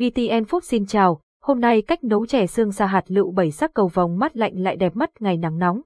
VTN Food xin chào, hôm nay cách nấu chè xương sa hạt lựu bảy sắc cầu vòng mắt lạnh lại đẹp mắt ngày nắng nóng.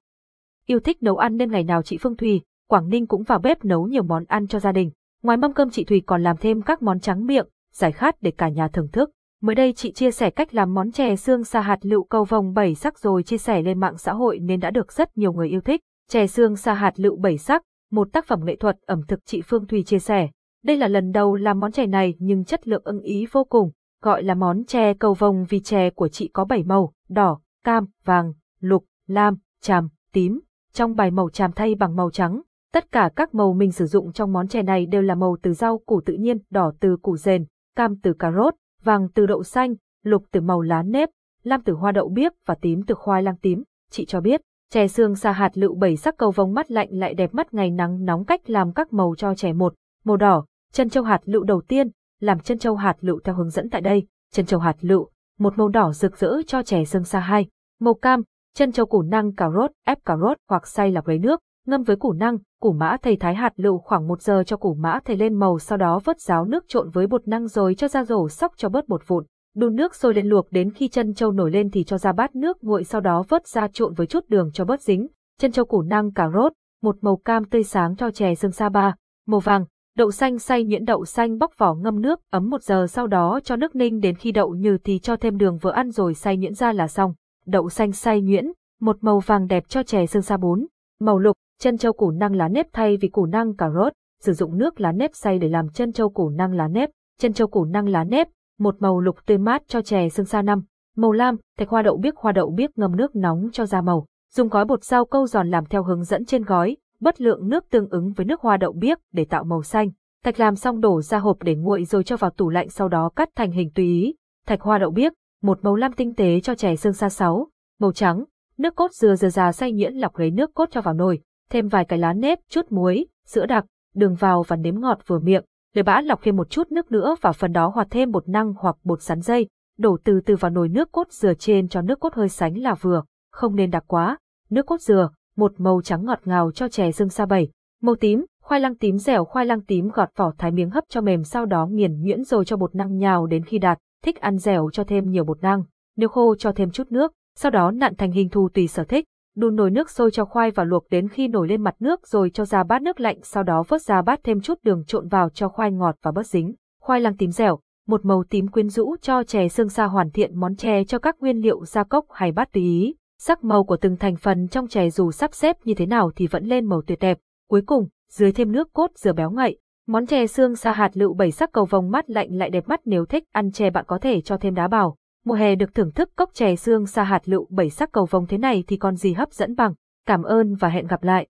Yêu thích nấu ăn nên ngày nào chị Phương Thùy, Quảng Ninh cũng vào bếp nấu nhiều món ăn cho gia đình. Ngoài mâm cơm chị Thùy còn làm thêm các món trắng miệng, giải khát để cả nhà thưởng thức. Mới đây chị chia sẻ cách làm món chè xương sa hạt lựu cầu vồng bảy sắc rồi chia sẻ lên mạng xã hội nên đã được rất nhiều người yêu thích. Chè xương sa hạt lựu bảy sắc, một tác phẩm nghệ thuật ẩm thực chị Phương Thùy chia sẻ. Đây là lần đầu làm món chè này nhưng chất lượng ưng ý vô cùng, gọi là món chè cầu vồng vì chè của chị có 7 màu, đỏ, cam, vàng, lục, lam, tràm, tím, trong bài màu tràm thay bằng màu trắng. Tất cả các màu mình sử dụng trong món chè này đều là màu từ rau củ tự nhiên, đỏ từ củ rền, cam từ cà rốt, vàng từ đậu xanh, lục từ màu lá nếp, lam từ hoa đậu biếc và tím từ khoai lang tím. Chị cho biết, chè xương sa hạt lựu bảy sắc cầu vồng mắt lạnh lại đẹp mắt ngày nắng nóng cách làm các màu cho chè một, màu đỏ, chân châu hạt lựu đầu tiên, làm chân châu hạt lựu theo hướng dẫn tại đây, chân châu hạt lựu, một màu đỏ rực rỡ cho chè xương sa hai, màu cam, chân châu củ năng cà rốt, ép cà rốt hoặc xay lọc lấy nước, ngâm với củ năng, củ mã thầy thái hạt lựu khoảng một giờ cho củ mã thầy lên màu sau đó vớt ráo nước trộn với bột năng rồi cho ra rổ sóc cho bớt bột vụn. Đun nước sôi lên luộc đến khi chân châu nổi lên thì cho ra bát nước nguội sau đó vớt ra trộn với chút đường cho bớt dính. Chân châu củ năng cà rốt, một màu cam tươi sáng cho chè xương sa ba, màu vàng, Đậu xanh xay nhuyễn đậu xanh bóc vỏ ngâm nước ấm một giờ sau đó cho nước ninh đến khi đậu nhừ thì cho thêm đường vừa ăn rồi xay nhuyễn ra là xong. Đậu xanh xay nhuyễn, một màu vàng đẹp cho chè xương sa bún. Màu lục, chân châu củ năng lá nếp thay vì củ năng cà rốt, sử dụng nước lá nếp xay để làm chân châu củ năng lá nếp, chân châu củ năng lá nếp, một màu lục tươi mát cho chè xương sa năm. Màu lam, thạch hoa đậu biếc hoa đậu biếc ngâm nước nóng cho ra màu. Dùng gói bột rau câu giòn làm theo hướng dẫn trên gói, bất lượng nước tương ứng với nước hoa đậu biếc để tạo màu xanh. Thạch làm xong đổ ra hộp để nguội rồi cho vào tủ lạnh sau đó cắt thành hình tùy ý. Thạch hoa đậu biếc, một màu lam tinh tế cho chè xương sa sáu, màu trắng, nước cốt dừa dừa già xay nhuyễn lọc lấy nước cốt cho vào nồi, thêm vài cái lá nếp, chút muối, sữa đặc, đường vào và nếm ngọt vừa miệng. Để bã lọc thêm một chút nước nữa vào phần đó hòa thêm bột năng hoặc bột sắn dây, đổ từ từ vào nồi nước cốt dừa trên cho nước cốt hơi sánh là vừa, không nên đặc quá. Nước cốt dừa, một màu trắng ngọt ngào cho chè xương sa bảy, màu tím, khoai lang tím dẻo khoai lang tím gọt vỏ thái miếng hấp cho mềm sau đó nghiền nhuyễn rồi cho bột năng nhào đến khi đạt, thích ăn dẻo cho thêm nhiều bột năng, nếu khô cho thêm chút nước, sau đó nặn thành hình thù tùy sở thích, đun nồi nước sôi cho khoai vào luộc đến khi nổi lên mặt nước rồi cho ra bát nước lạnh sau đó vớt ra bát thêm chút đường trộn vào cho khoai ngọt và bớt dính. Khoai lang tím dẻo, một màu tím quyến rũ cho chè xương sa hoàn thiện món chè cho các nguyên liệu gia cốc hay bát tùy ý. Sắc màu của từng thành phần trong chè dù sắp xếp như thế nào thì vẫn lên màu tuyệt đẹp. Cuối cùng, dưới thêm nước cốt dừa béo ngậy. Món chè xương sa hạt lựu bảy sắc cầu vồng mát lạnh lại đẹp mắt nếu thích ăn chè bạn có thể cho thêm đá bào. Mùa hè được thưởng thức cốc chè xương sa hạt lựu bảy sắc cầu vồng thế này thì còn gì hấp dẫn bằng. Cảm ơn và hẹn gặp lại.